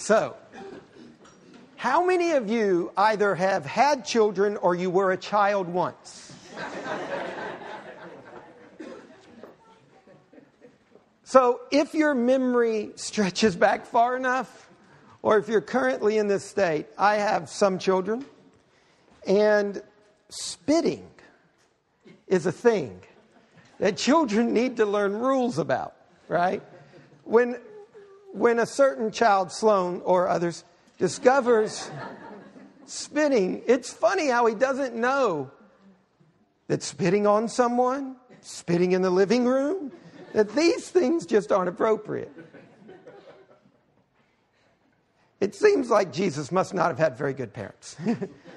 So, how many of you either have had children or you were a child once? so, if your memory stretches back far enough, or if you're currently in this state, I have some children, and spitting is a thing that children need to learn rules about, right? When, when a certain child, Sloan or others, discovers spitting, it's funny how he doesn't know that spitting on someone, spitting in the living room, that these things just aren't appropriate. It seems like Jesus must not have had very good parents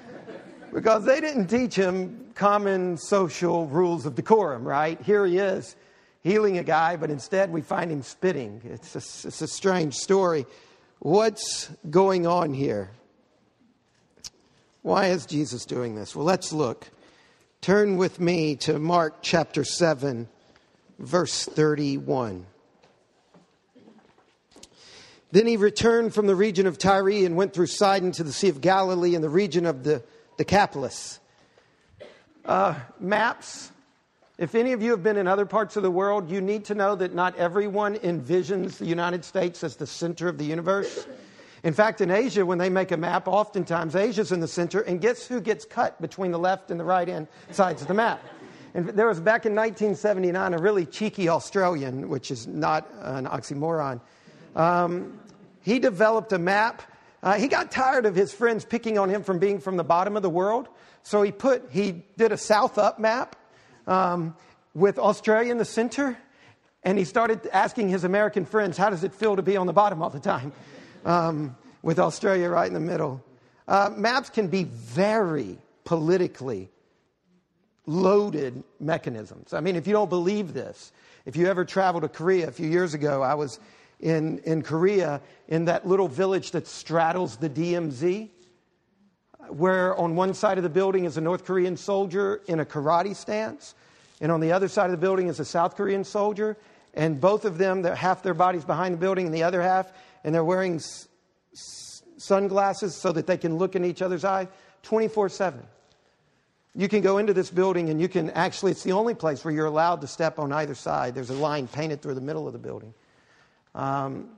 because they didn't teach him common social rules of decorum, right? Here he is healing a guy, but instead we find him spitting. It's a, it's a strange story. What's going on here? Why is Jesus doing this? Well, let's look. Turn with me to Mark chapter 7, verse 31. Then he returned from the region of Tyre and went through Sidon to the Sea of Galilee in the region of the Decapolis. Uh, maps. If any of you have been in other parts of the world, you need to know that not everyone envisions the United States as the center of the universe. In fact, in Asia, when they make a map, oftentimes Asia's in the center, and guess who gets cut between the left and the right hand sides of the map? And there was back in 1979 a really cheeky Australian, which is not an oxymoron. Um, he developed a map. Uh, he got tired of his friends picking on him from being from the bottom of the world. So he put, he did a south up map um, with Australia in the center. And he started asking his American friends, how does it feel to be on the bottom all the time? Um, with Australia right in the middle. Uh, maps can be very politically loaded mechanisms. I mean, if you don't believe this, if you ever traveled to Korea a few years ago, I was in, in Korea, in that little village that straddles the DMZ, where on one side of the building is a North Korean soldier in a karate stance, and on the other side of the building is a South Korean soldier, and both of them, half their bodies behind the building and the other half, and they're wearing s- sunglasses so that they can look in each other's eyes 24 7. You can go into this building and you can actually, it's the only place where you're allowed to step on either side. There's a line painted through the middle of the building. Um,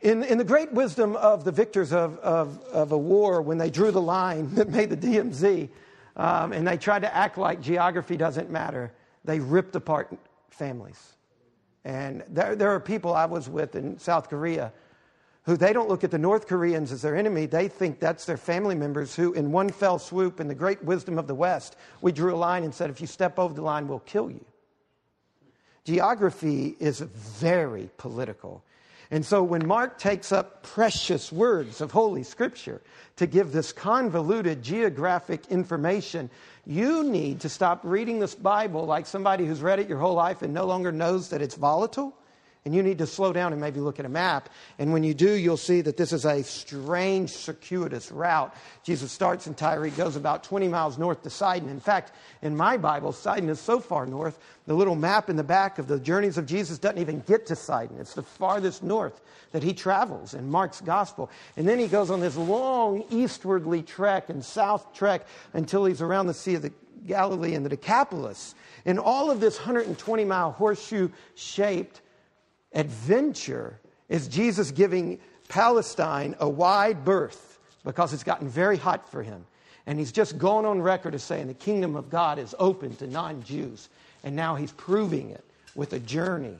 in, in the great wisdom of the victors of, of, of a war, when they drew the line that made the DMZ, um, and they tried to act like geography doesn't matter, they ripped apart families. And there, there are people I was with in South Korea who they don't look at the North Koreans as their enemy. They think that's their family members who, in one fell swoop, in the great wisdom of the West, we drew a line and said, if you step over the line, we'll kill you. Geography is very political. And so when Mark takes up precious words of Holy Scripture to give this convoluted geographic information, you need to stop reading this Bible like somebody who's read it your whole life and no longer knows that it's volatile and you need to slow down and maybe look at a map. And when you do, you'll see that this is a strange, circuitous route. Jesus starts in Tyre, goes about 20 miles north to Sidon. In fact, in my Bible, Sidon is so far north, the little map in the back of the journeys of Jesus doesn't even get to Sidon. It's the farthest north that he travels in Mark's gospel. And then he goes on this long eastwardly trek and south trek until he's around the Sea of the Galilee and the Decapolis. And all of this 120 mile horseshoe shaped adventure is Jesus giving Palestine a wide berth because it's gotten very hot for him. And he's just gone on record as saying the kingdom of God is open to non Jews. And now he's proving it with a journey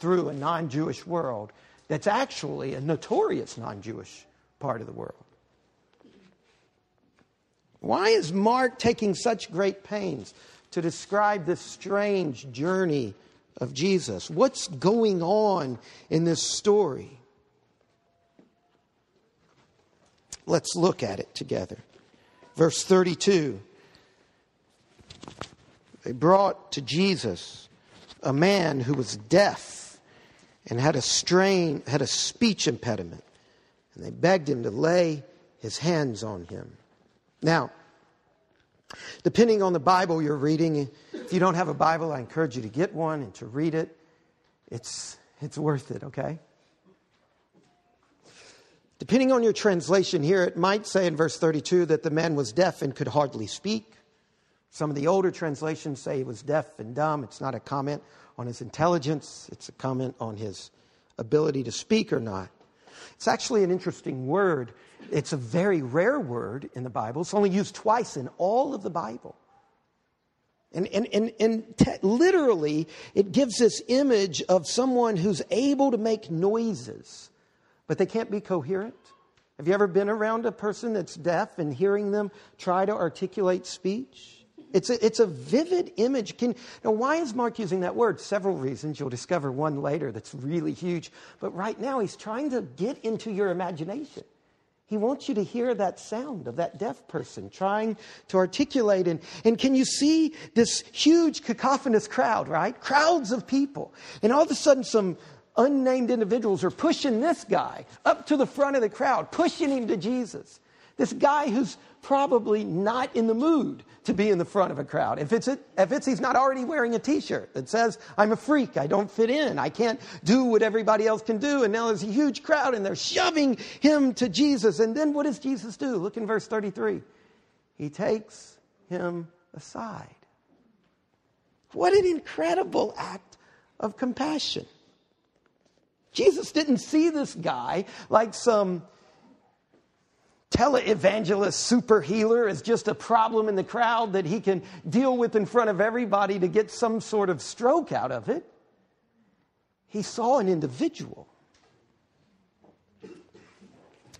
through a non Jewish world that's actually a notorious non Jewish part of the world. Why is Mark taking such great pains to describe this strange journey of Jesus. What's going on in this story? Let's look at it together. Verse 32 They brought to Jesus a man who was deaf and had a strain, had a speech impediment, and they begged him to lay his hands on him. Now, Depending on the Bible you're reading, if you don't have a Bible, I encourage you to get one and to read it. It's, it's worth it, okay? Depending on your translation here, it might say in verse 32 that the man was deaf and could hardly speak. Some of the older translations say he was deaf and dumb. It's not a comment on his intelligence, it's a comment on his ability to speak or not. It's actually an interesting word. It's a very rare word in the Bible. It's only used twice in all of the Bible. And, and, and, and te- literally, it gives this image of someone who's able to make noises, but they can't be coherent. Have you ever been around a person that's deaf and hearing them try to articulate speech? It's a, it's a vivid image. Can, now, why is Mark using that word? Several reasons. You'll discover one later that's really huge. But right now, he's trying to get into your imagination. He wants you to hear that sound of that deaf person trying to articulate. And, and can you see this huge cacophonous crowd, right? Crowds of people. And all of a sudden, some unnamed individuals are pushing this guy up to the front of the crowd, pushing him to Jesus. This guy who's probably not in the mood to be in the front of a crowd. If it's, a, if it's he's not already wearing a t-shirt that says, I'm a freak, I don't fit in, I can't do what everybody else can do, and now there's a huge crowd and they're shoving him to Jesus. And then what does Jesus do? Look in verse 33. He takes him aside. What an incredible act of compassion. Jesus didn't see this guy like some televangelist super healer is just a problem in the crowd that he can deal with in front of everybody to get some sort of stroke out of it. He saw an individual.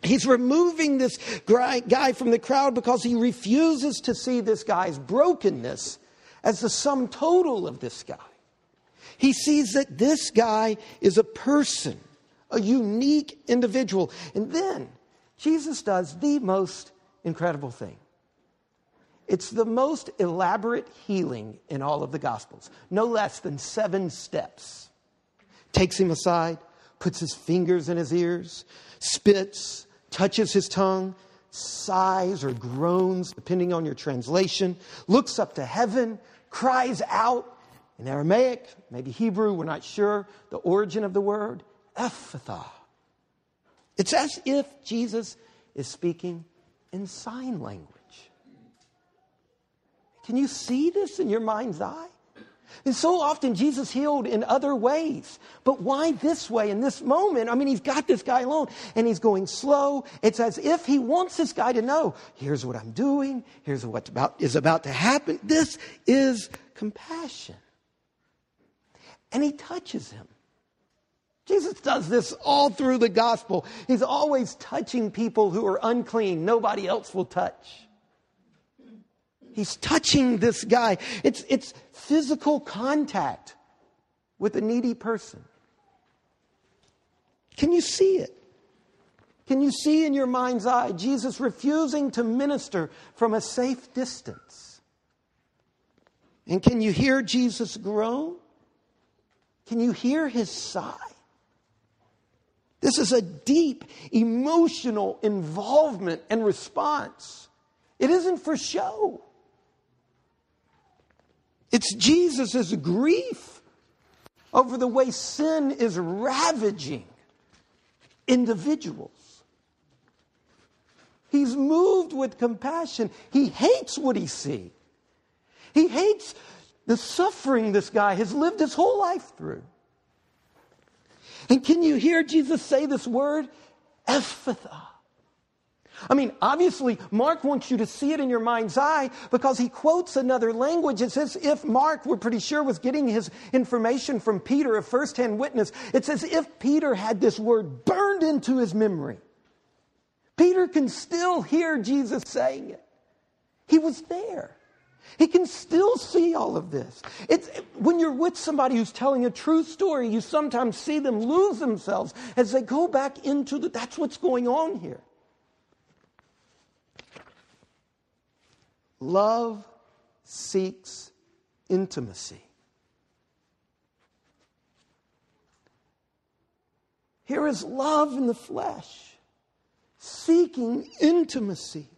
He's removing this guy from the crowd because he refuses to see this guy's brokenness as the sum total of this guy. He sees that this guy is a person, a unique individual. And then Jesus does the most incredible thing. It's the most elaborate healing in all of the Gospels, no less than seven steps. Takes him aside, puts his fingers in his ears, spits, touches his tongue, sighs or groans, depending on your translation, looks up to heaven, cries out in Aramaic, maybe Hebrew, we're not sure, the origin of the word, Ephphatha it's as if Jesus is speaking in sign language. Can you see this in your mind's eye? And so often Jesus healed in other ways. But why this way in this moment? I mean, he's got this guy alone and he's going slow. It's as if he wants this guy to know here's what I'm doing, here's what about, is about to happen. This is compassion. And he touches him. Jesus does this all through the gospel. He's always touching people who are unclean, nobody else will touch. He's touching this guy. It's, it's physical contact with a needy person. Can you see it? Can you see in your mind's eye Jesus refusing to minister from a safe distance? And can you hear Jesus groan? Can you hear his sigh? This is a deep emotional involvement and response. It isn't for show. It's Jesus' grief over the way sin is ravaging individuals. He's moved with compassion. He hates what he sees. He hates the suffering this guy has lived his whole life through. And can you hear Jesus say this word? Ephphatha. I mean, obviously, Mark wants you to see it in your mind's eye because he quotes another language. It's as if Mark, we're pretty sure, was getting his information from Peter, a firsthand witness. It's as if Peter had this word burned into his memory. Peter can still hear Jesus saying it. He was there. He can still see all of this. It's, when you're with somebody who's telling a true story, you sometimes see them lose themselves as they go back into the, that's what's going on here. Love seeks intimacy. Here is love in the flesh, seeking intimacy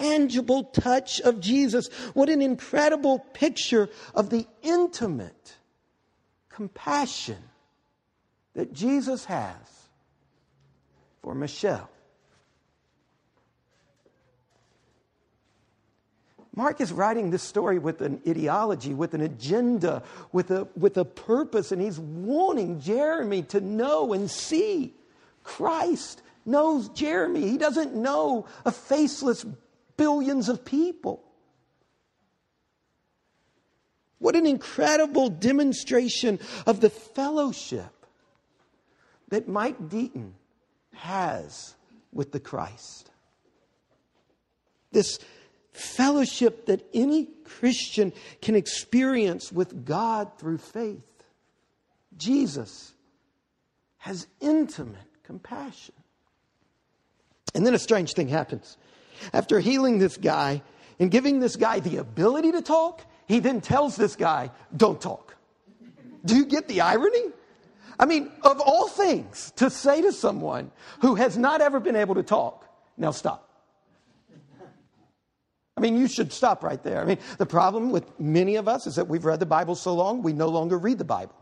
tangible touch of Jesus. What an incredible picture of the intimate compassion that Jesus has for Michelle. Mark is writing this story with an ideology, with an agenda, with a, with a purpose, and he's wanting Jeremy to know and see Christ knows Jeremy. He doesn't know a faceless billions of people. What an incredible demonstration of the fellowship that Mike Deaton has with the Christ. This fellowship that any Christian can experience with God through faith. Jesus has intimate compassion. And then a strange thing happens. After healing this guy and giving this guy the ability to talk, he then tells this guy, Don't talk. Do you get the irony? I mean, of all things to say to someone who has not ever been able to talk, now stop. I mean, you should stop right there. I mean, the problem with many of us is that we've read the Bible so long, we no longer read the Bible.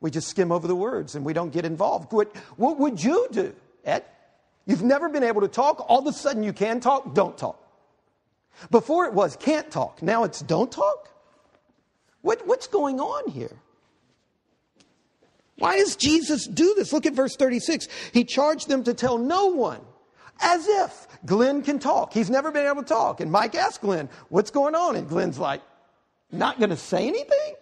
We just skim over the words and we don't get involved. What, what would you do, Ed? You've never been able to talk. All of a sudden you can talk. Don't talk. Before it was can't talk. Now it's don't talk. What, what's going on here? Why does Jesus do this? Look at verse 36. He charged them to tell no one as if Glenn can talk. He's never been able to talk. And Mike asked Glenn, What's going on? And Glenn's like, Not going to say anything?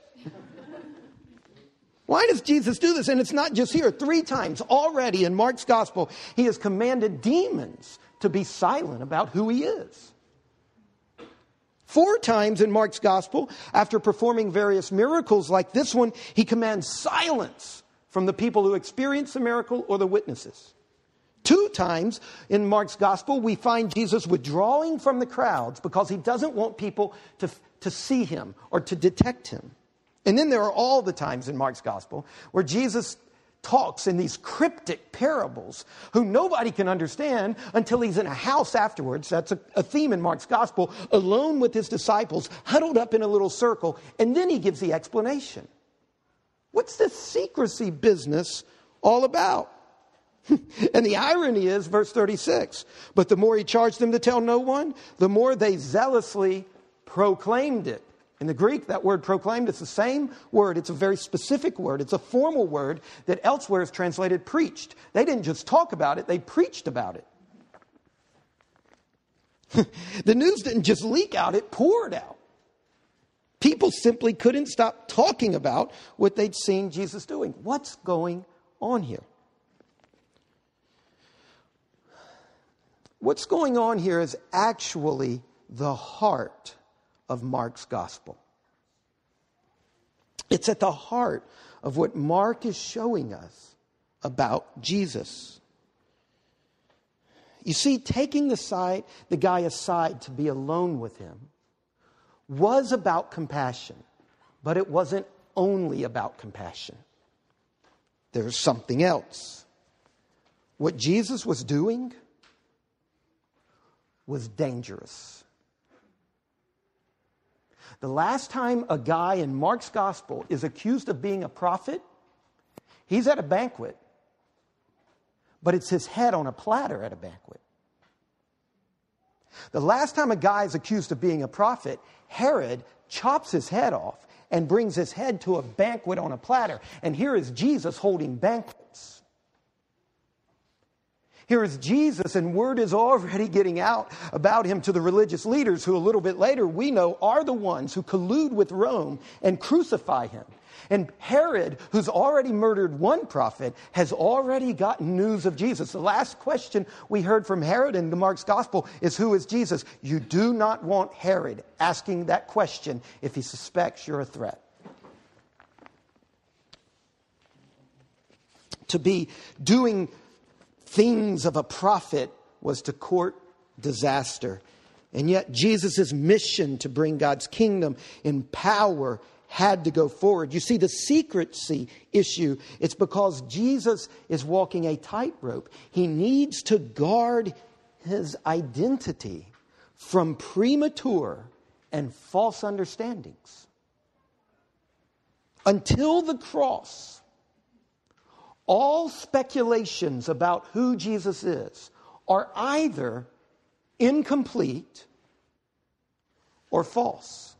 Why does Jesus do this? And it's not just here. Three times already in Mark's gospel, he has commanded demons to be silent about who he is. Four times in Mark's gospel, after performing various miracles like this one, he commands silence from the people who experience the miracle or the witnesses. Two times in Mark's gospel, we find Jesus withdrawing from the crowds because he doesn't want people to, to see him or to detect him. And then there are all the times in Mark's gospel where Jesus talks in these cryptic parables who nobody can understand until he's in a house afterwards. That's a, a, theme in Mark's gospel, alone with his disciples, huddled up in a little circle, and then he gives the explanation. What's this secrecy business all about? and the irony is, verse 36 but the more he charged them to tell no one, the more they zealously proclaimed it. In the Greek, that word proclaimed is the same word. It's a very specific word. It's a formal word that elsewhere is translated preached. They didn't just talk about it, they preached about it. the news didn't just leak out, it poured out. People simply couldn't stop talking about what they'd seen Jesus doing. What's going on here? What's going on here is actually the heart of Mark's gospel. It's at the heart of what Mark is showing us about Jesus. You see, taking the, side, the guy aside to be alone with him was about compassion, but it wasn't only about compassion. There's something else. What Jesus was doing was dangerous. The last time a guy in Mark's gospel is accused of being a prophet, he's at a banquet, but it's his head on a platter at a banquet. The last time a guy is accused of being a prophet, Herod chops his head off and brings his head to a banquet on a platter. And here is Jesus holding banquets. Here is Jesus, and word is already getting out about him to the religious leaders, who a little bit later we know are the ones who collude with Rome and crucify him. And Herod, who's already murdered one prophet, has already gotten news of Jesus. The last question we heard from Herod in Mark's gospel is Who is Jesus? You do not want Herod asking that question if he suspects you're a threat. To be doing things of a prophet was to court disaster. And yet, Jesus' mission to bring God's kingdom in power had to go forward. You see, the secrecy issue, it's because Jesus is walking a tightrope. He needs to guard his identity from premature and false understandings. Until the cross, all speculations about who Jesus is are either incomplete or false.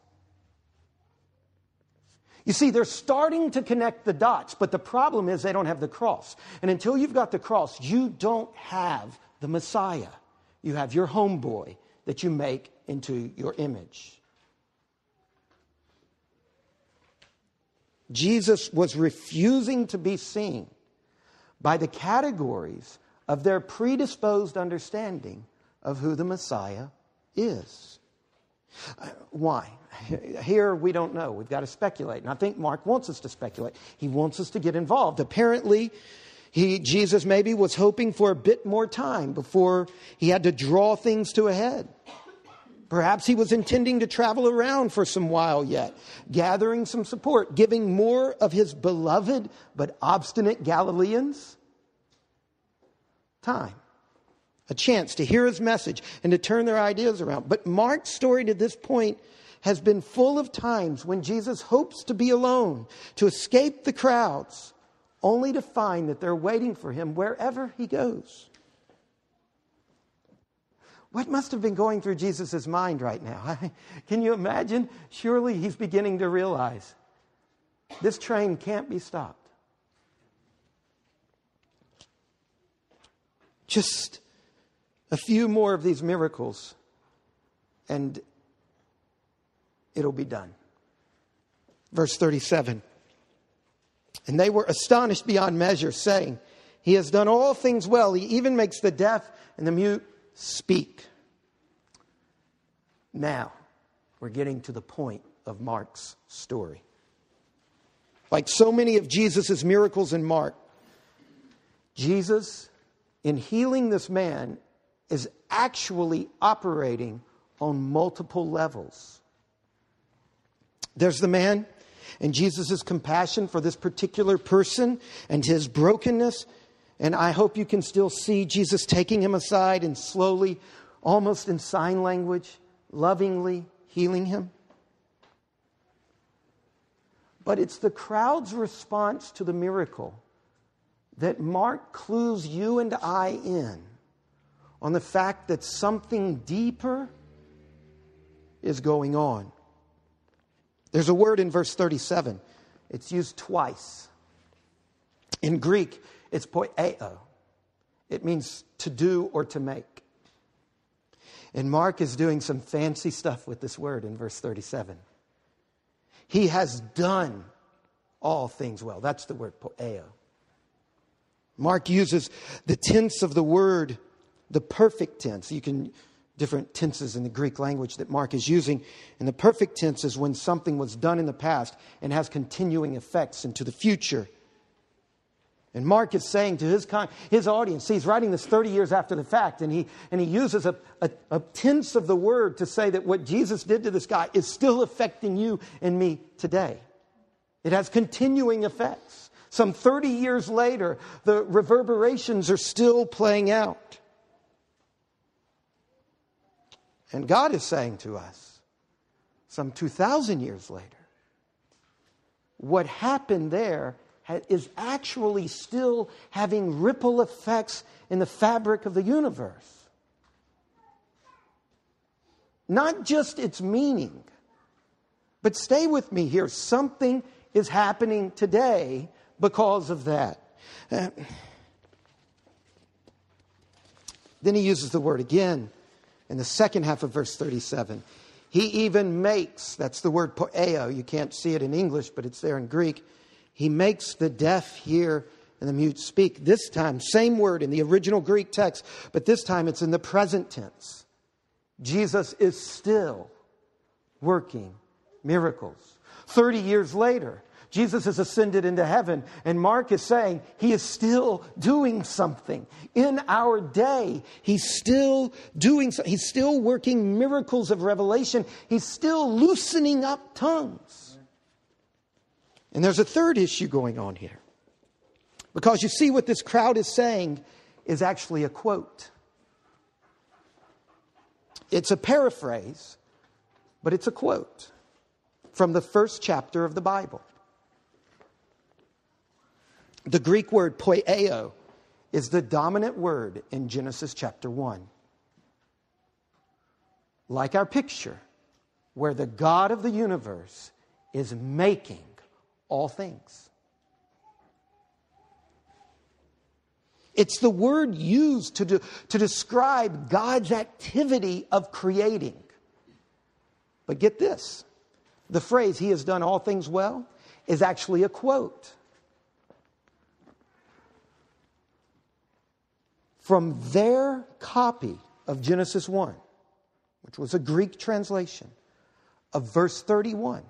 You see, they're starting to connect the dots, but the problem is they don't have the cross. And until you've got the cross, you don't have the Messiah. You have your homeboy that you make into your image. Jesus was refusing to be seen by the categories of their predisposed understanding of who the Messiah is. Uh, why? Here we don't know. We've got to speculate. And I think Mark wants us to speculate. He wants us to get involved. Apparently, he, Jesus maybe was hoping for a bit more time before he had to draw things to a head. Perhaps he was intending to travel around for some while yet, gathering some support, giving more of his beloved but obstinate Galileans time, a chance to hear his message and to turn their ideas around. But Mark's story to this point has been full of times when Jesus hopes to be alone, to escape the crowds, only to find that they're waiting for him wherever he goes. What must have been going through Jesus' mind right now? Can you imagine? Surely he's beginning to realize this train can't be stopped. Just a few more of these miracles, and it'll be done. Verse 37 And they were astonished beyond measure, saying, He has done all things well. He even makes the deaf and the mute speak. Now, we're getting to the point of Mark's story. Like so many of Jesus' miracles in Mark, Jesus, in healing this man, is actually operating on multiple levels. There's the man and Jesus' compassion for this particular person and his brokenness and I hope you can still see Jesus taking him aside and slowly, almost in sign language, lovingly healing him. But it's the crowd's response to the miracle that Mark clues you and I in on the fact that something deeper is going on. There's a word in verse 37, it's used twice. In Greek, it's poieo. It means to do or to make. And Mark is doing some fancy stuff with this word in verse 37. He has done all things well. That's the word poieo. Mark uses the tense of the word, the perfect tense. You can different tenses in the Greek language that Mark is using. And the perfect tense is when something was done in the past and has continuing effects into the future. And Mark is saying to his, con- his audience, he's writing this 30 years after the fact, and he, and he uses a, a, a tense of the word to say that what Jesus did to this guy is still affecting you and me today. It has continuing effects. Some 30 years later, the reverberations are still playing out. And God is saying to us, some 2,000 years later, what happened there is actually still having ripple effects in the fabric of the universe. Not just its meaning, but stay with me here. Something is happening today because of that. Uh, then he uses the word again in the second half of verse 37. He even makes, that's the word poieo, You can't see it in English, but it's there in Greek. He makes the deaf hear and the mute speak. This time, same word in the original Greek text, but this time it's in the present tense. Jesus is still working miracles. 30 years later, Jesus has ascended into heaven, and Mark is saying he is still doing something. In our day, he's still doing. He's still working miracles of revelation. He's still loosening up tongues. And there's a third issue going on here. Because you see, what this crowd is saying is actually a quote. It's a paraphrase, but it's a quote from the first chapter of the Bible. The Greek word poieo is the dominant word in Genesis chapter 1. Like our picture, where the God of the universe is making all things. It's the word used to, to describe God's activity of creating. But get this the phrase, He has done all things well, is actually a quote from their copy of Genesis 1, which was a Greek translation of verse 31.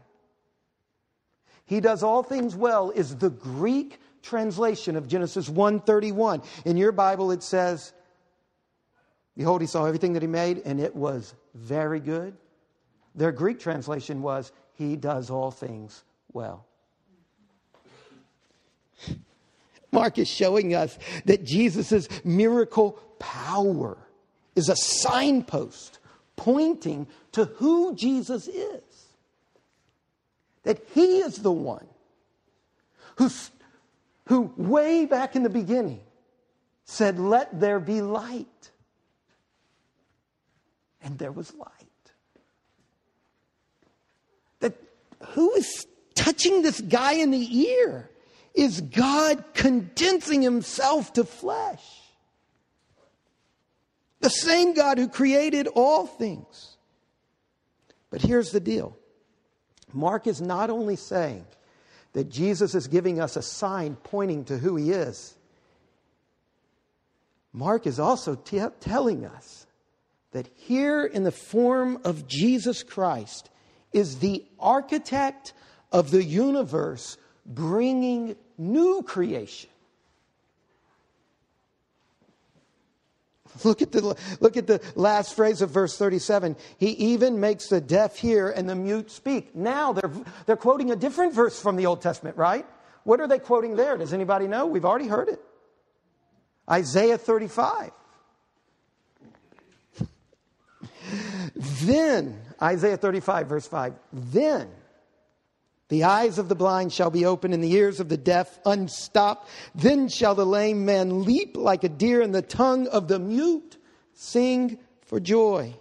He does all things well is the Greek translation of Genesis 1:31. In your Bible it says, Behold, he saw everything that he made, and it was very good. Their Greek translation was, He does all things well. Mark is showing us that Jesus' miracle power is a signpost pointing to who Jesus is. That he is the one who, who way back in the beginning said, Let there be light. And there was light. That who is touching this guy in the ear? is God condensing himself to flesh. The same God who created all things. But here's the deal Mark is not only saying that Jesus is giving us a sign pointing to who he is, Mark is also t- telling us that here in the form of Jesus Christ is the architect of the universe bringing new creation. Look at, the, look at the last phrase of verse 37. He even makes the deaf hear and the mute speak. Now they're, they're quoting a different verse from the Old Testament, right? What are they quoting there? Does anybody know? We've already heard it. Isaiah 35. then, Isaiah 35, verse 5. Then the eyes of the blind shall be opened and the ears of the deaf unstopped. Then shall the lame man leap like a deer and the tongue of the mute sing for joy.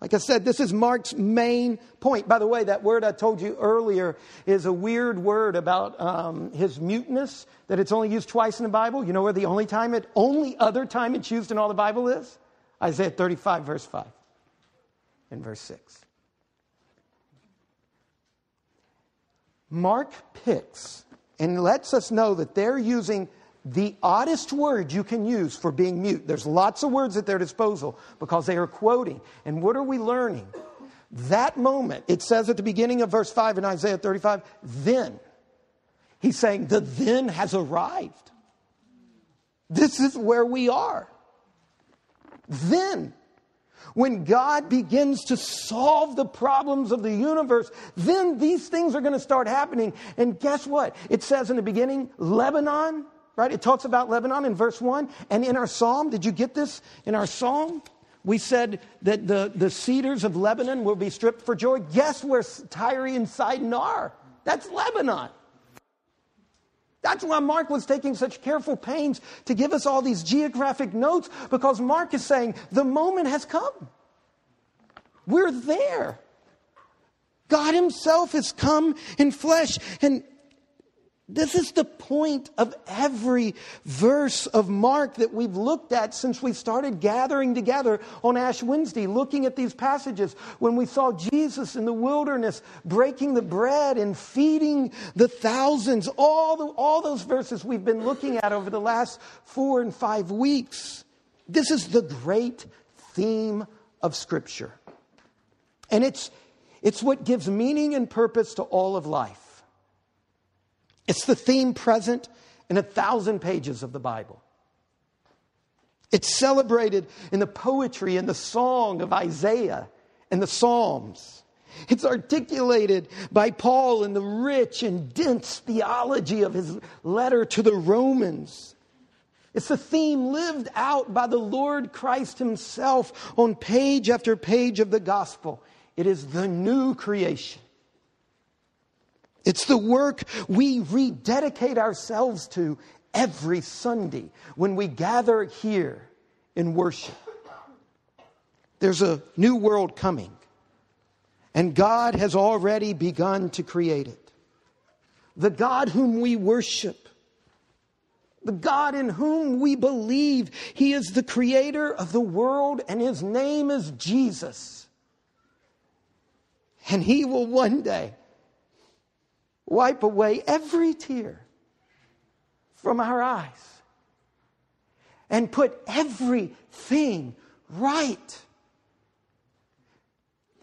Like I said, this is Mark's main point. By the way, that word I told you earlier is a weird word about um, his muteness, that it's only used twice in the Bible. You know where the only time it, only other time it's used in all the Bible is? Isaiah 35, verse 5 and verse 6. Mark picks and lets us know that they're using the oddest word you can use for being mute. There's lots of words at their disposal because they are quoting. And what are we learning? That moment, it says at the beginning of verse 5 in Isaiah 35, then. He's saying the then has arrived. This is where we are. Then when God begins to solve the problems of the universe, then these things are going to start happening. And guess what? It says in the beginning, Lebanon, right? It talks about Lebanon in verse 1. And in our psalm, did you get this? In our psalm, we said that the, the cedars of Lebanon will be stripped for joy. Guess where Tyre and Sidon are? That's Lebanon. That's why Mark was taking such careful pains to give us all these geographic notes because Mark is saying the moment has come. We're there. God Himself has come in flesh. And this is the point of every verse of Mark that we've looked at since we started gathering together on Ash Wednesday, looking at these passages when we saw Jesus in the wilderness breaking the bread and feeding the thousands. All, the, all those verses we've been looking at over the last four and five weeks. This is the great theme of Scripture. And it's, it's what gives meaning and purpose to all of life. It's the theme present in a thousand pages of the Bible. It's celebrated in the poetry and the song of Isaiah and the Psalms. It's articulated by Paul in the rich and dense theology of his letter to the Romans. It's the theme lived out by the Lord Christ Himself on page after page of the gospel. It is the new creation. It's the work we rededicate ourselves to every Sunday when we gather here in worship. There's a new world coming, and God has already begun to create it. The God whom we worship, the God in whom we believe, He is the creator of the world, and His name is Jesus. And He will one day wipe away every tear from our eyes and put everything right.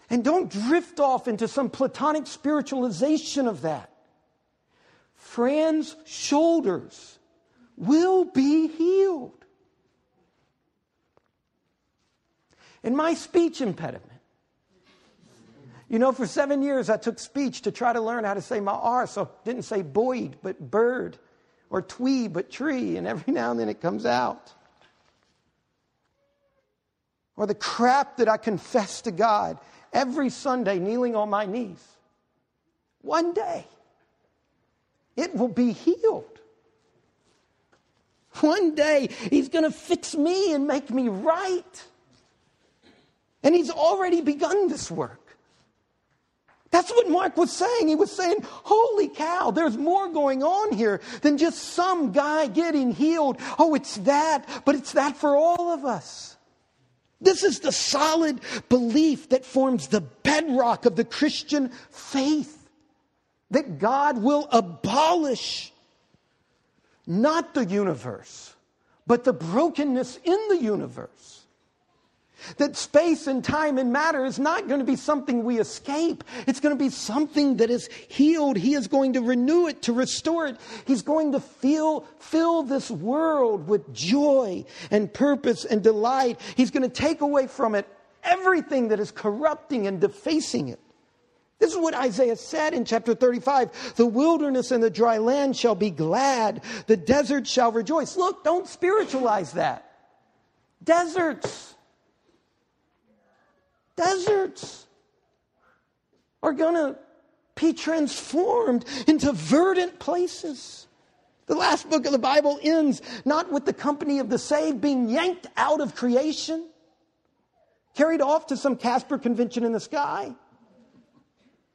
And don't drift off into some platonic spiritualization of that. Fran's shoulders will be healed. And my speech impediment. You know, for seven years I took speech to try to learn how to say my R, so didn't say Boyd, but bird, or twee, but tree, and every now and then it comes out. Or the crap that I confess to God every Sunday kneeling on my knees. One day, it will be healed. One day, He's going to fix me and make me right. And He's already begun this work. That's what Mark was saying. He was saying, Holy cow, there's more going on here than just some guy getting healed. Oh, it's that, but it's that for all of us. This is the solid belief that forms the bedrock of the Christian faith that God will abolish not the universe, but the brokenness in the universe. That space and time and matter is not going to be something we escape. It's going to be something that is healed. He is going to renew it, to restore it. He's going to feel, fill this world with joy and purpose and delight. He's going to take away from it everything that is corrupting and defacing it. This is what Isaiah said in chapter 35. The wilderness and the dry land shall be glad. The desert shall rejoice. Look, don't spiritualize that. Deserts, deserts are going to be transformed into verdant places. The last book of the Bible ends not with the company of the saved being yanked out of creation, carried off to some Casper convention in the sky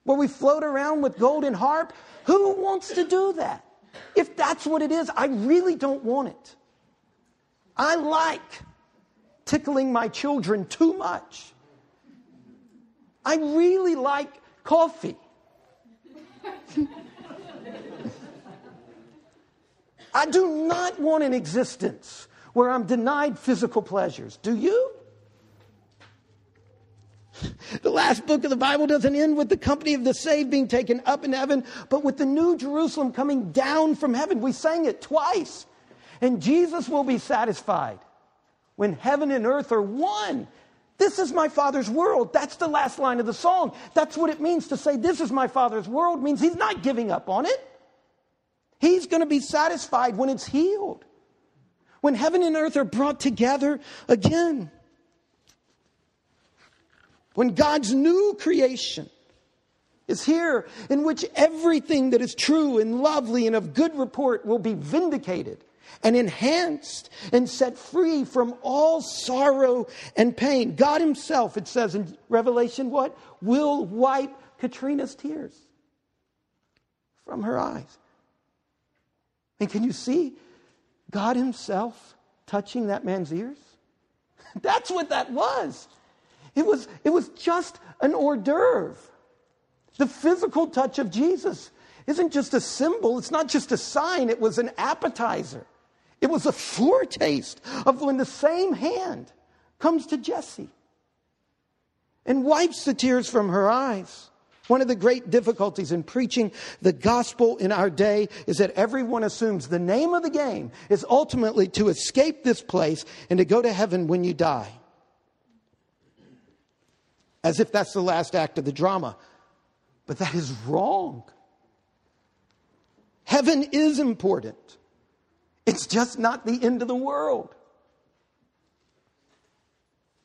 where we float around with golden harp. Who wants to do that? If that's what it is, I really don't want it. I like tickling my children too much. I really like coffee. I do not want an existence where I'm denied physical pleasures. Do you? The last book of the Bible doesn't end with the company of the saved being taken up in heaven, but with the new Jerusalem coming down from heaven. We sang it twice. And Jesus will be satisfied when heaven and earth are one. This is my Father's world. That's the last line of the song. That's what it means to say, This is my Father's world, means He's not giving up on it. He's going to be satisfied when it's healed, when heaven and earth are brought together again. When God's new creation is here, in which everything that is true and lovely and of good report will be vindicated and enhanced and set free from all sorrow and pain. God Himself, it says in Revelation, what? Will wipe Katrina's tears from her eyes. And can you see God Himself touching that man's ears? That's what that was. It was, it was just an hors d'oeuvre. The physical touch of Jesus isn't just a symbol, it's not just a sign, it was an appetizer. It was a foretaste of when the same hand comes to Jesse and wipes the tears from her eyes. One of the great difficulties in preaching the gospel in our day is that everyone assumes the name of the game is ultimately to escape this place and to go to heaven when you die as if that's the last act of the drama. But that is wrong. Heaven is important, it's just not the end of the world.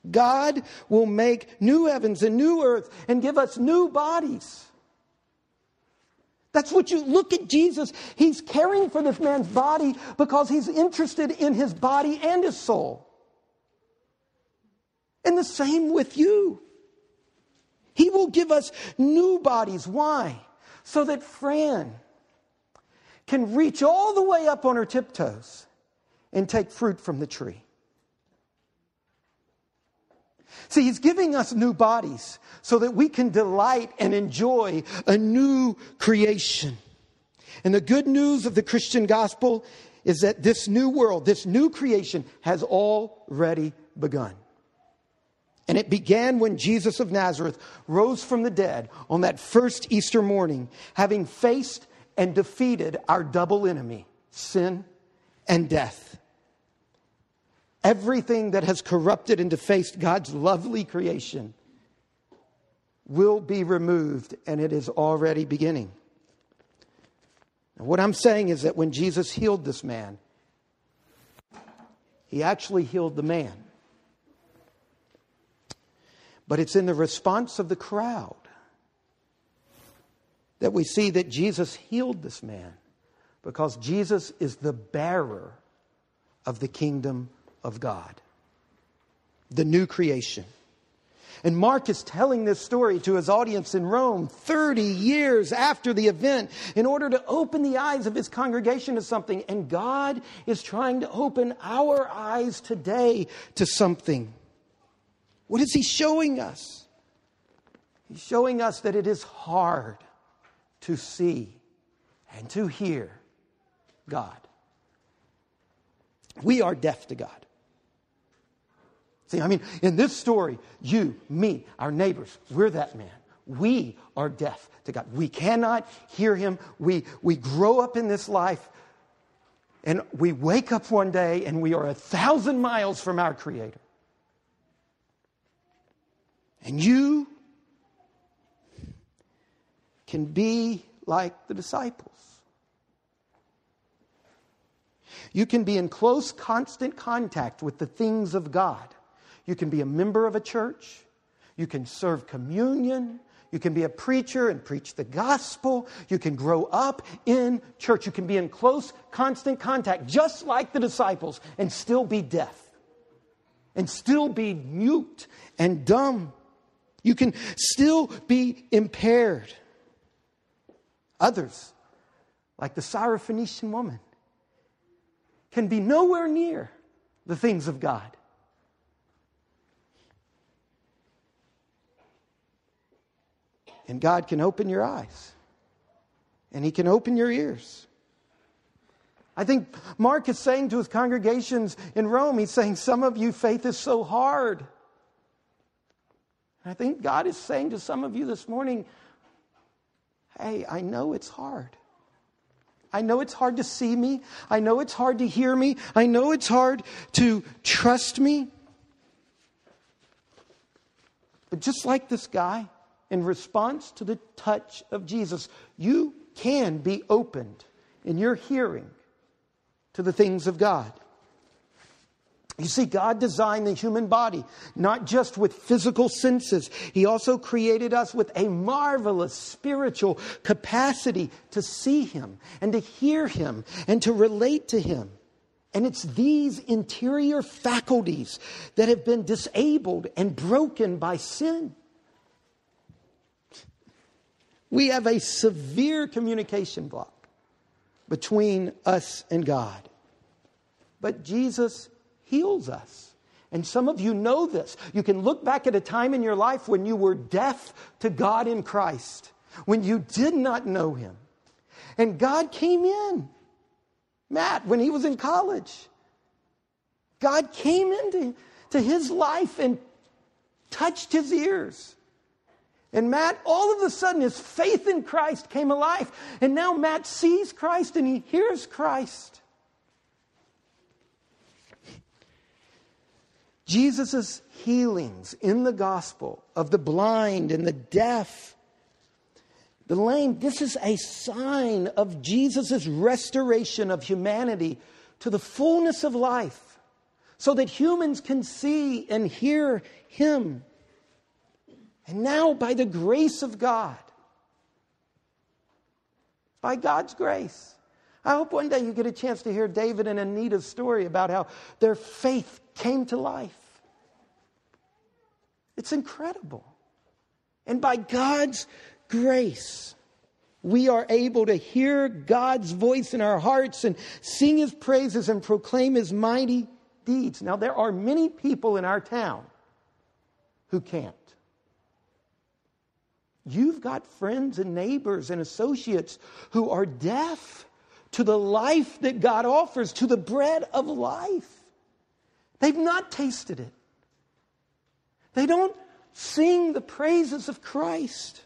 God will make new heavens and new earth and give us new bodies. That's what you look at Jesus. He's caring for this man's body because he's interested in his body and his soul. And the same with you. He will give us new bodies. Why? So that Fran can reach all the way up on her tiptoes and take fruit from the tree. See, he's giving us new bodies so that we can delight and enjoy a new creation. And the good news of the Christian gospel is that this new world, this new creation has already begun. And it began when Jesus of Nazareth rose from the dead on that first Easter morning, having faced and defeated our double enemy, sin and death. Everything that has corrupted and defaced God's lovely creation will be removed, and it is already beginning. And what I'm saying is that when Jesus healed this man, he actually healed the man. But it's in the response of the crowd that we see that Jesus healed this man because Jesus is the bearer of the kingdom of God, the new creation. And Mark is telling this story to his audience in Rome 30 years after the event in order to open the eyes of his congregation to something. And God is trying to open our eyes today to something. What is he showing us? He's showing us that it is hard to see and to hear God. We are deaf to God. See, I mean, in this story, you, me, our neighbors, we're that man. We are deaf to God. We cannot hear Him. We, we grow up in this life and we wake up one day and we are a thousand miles from our Creator. And you can be like the disciples. You can be in close, constant contact with the things of God. You can be a member of a church. You can serve communion. You can be a preacher and preach the gospel. You can grow up in church. You can be in close, constant contact, just like the disciples, and still be deaf, and still be mute and dumb. You can still be impaired. Others, like the Syrophoenician woman, can be nowhere near the things of God. And God can open your eyes, and He can open your ears. I think Mark is saying to his congregations in Rome, he's saying, Some of you, faith is so hard. I think God is saying to some of you this morning, Hey, I know it's hard. I know it's hard to see me. I know it's hard to hear me. I know it's hard to trust me. But just like this guy, in response to the touch of Jesus, you can be opened in your hearing to the things of God. You see, God designed the human body not just with physical senses, He also created us with a marvelous spiritual capacity to see Him and to hear Him and to relate to Him. And it's these interior faculties that have been disabled and broken by sin. We have a severe communication block between us and God. But Jesus heals us. And some of you know this. You can look back at a time in your life when you were deaf to God in Christ, when you did not know Him. And God came in. Matt, when he was in college, God came into to his life and touched his ears. And Matt, all of a sudden, his faith in Christ came alive. And now Matt sees Christ and he hears Christ. Jesus' healings in the gospel of the blind and the deaf, the lame, this is a sign of Jesus' restoration of humanity to the fullness of life so that humans can see and hear Him. And now, by the grace of God, by God's grace. I hope one day you get a chance to hear David and Anita's story about how their faith came to life. It's incredible. And by God's grace, we are able to hear God's voice in our hearts and sing his praises and proclaim his mighty deeds. Now, there are many people in our town who can't. You've got friends and neighbors and associates who are deaf to the life that God offers, to the bread of life. They've not tasted it. They don't sing the praises of Christ.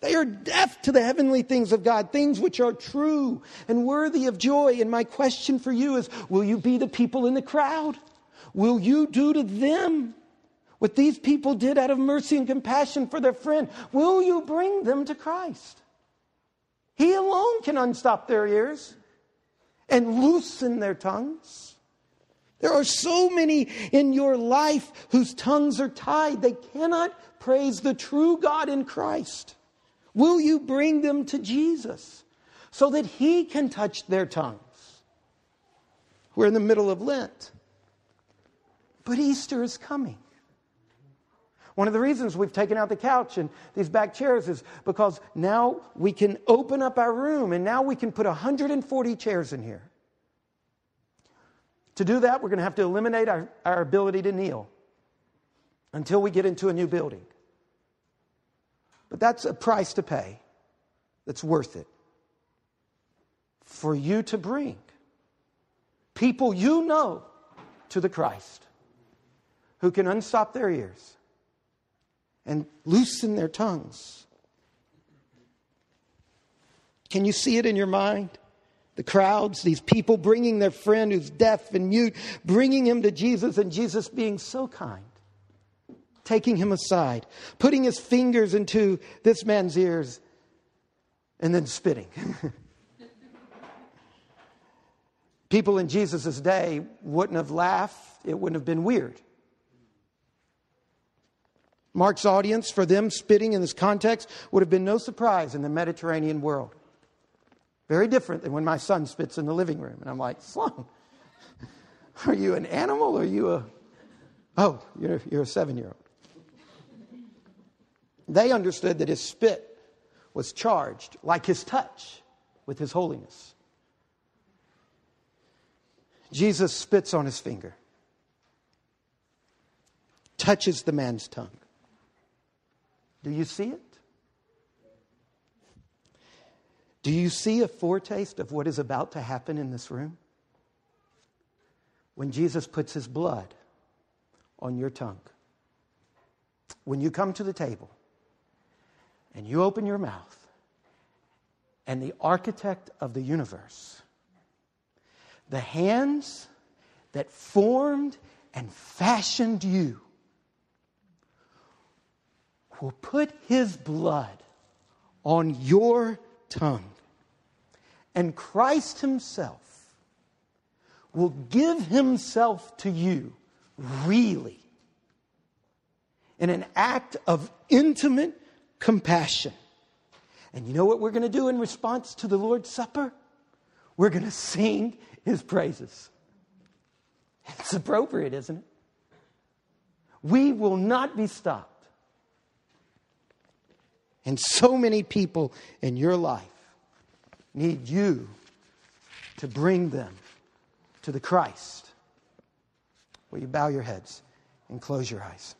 They are deaf to the heavenly things of God, things which are true and worthy of joy. And my question for you is will you be the people in the crowd? Will you do to them what these people did out of mercy and compassion for their friend? Will you bring them to Christ? He alone can unstop their ears and loosen their tongues. There are so many in your life whose tongues are tied. They cannot praise the true God in Christ. Will you bring them to Jesus so that He can touch their tongues? We're in the middle of Lent, but Easter is coming. One of the reasons we've taken out the couch and these back chairs is because now we can open up our room and now we can put 140 chairs in here. To do that, we're going to have to eliminate our, our ability to kneel until we get into a new building. But that's a price to pay that's worth it. For you to bring people you know to the Christ who can unstop their ears and loosen their tongues. Can you see it in your mind? The crowds, these people bringing their friend who's deaf and mute, bringing him to Jesus, and Jesus being so kind taking him aside, putting his fingers into this man's ears, and then spitting. People in Jesus' day wouldn't have laughed, it wouldn't have been weird. Mark's audience, for them, spitting in this context would have been no surprise in the Mediterranean world. Very different than when my son spits in the living room. And I'm like, Sloan, are you an animal or are you a. Oh, you're, you're a seven year old. They understood that his spit was charged, like his touch, with his holiness. Jesus spits on his finger, touches the man's tongue. Do you see it? Do you see a foretaste of what is about to happen in this room? When Jesus puts his blood on your tongue. When you come to the table, and you open your mouth, and the architect of the universe, the hands that formed and fashioned you, will put his blood on your tongue. And Christ himself will give himself to you really in an act of intimate compassion. And you know what we're going to do in response to the Lord's Supper? We're going to sing his praises. It's appropriate, isn't it? We will not be stopped. And so many people in your life need you to bring them to the Christ. Will you bow your heads and close your eyes?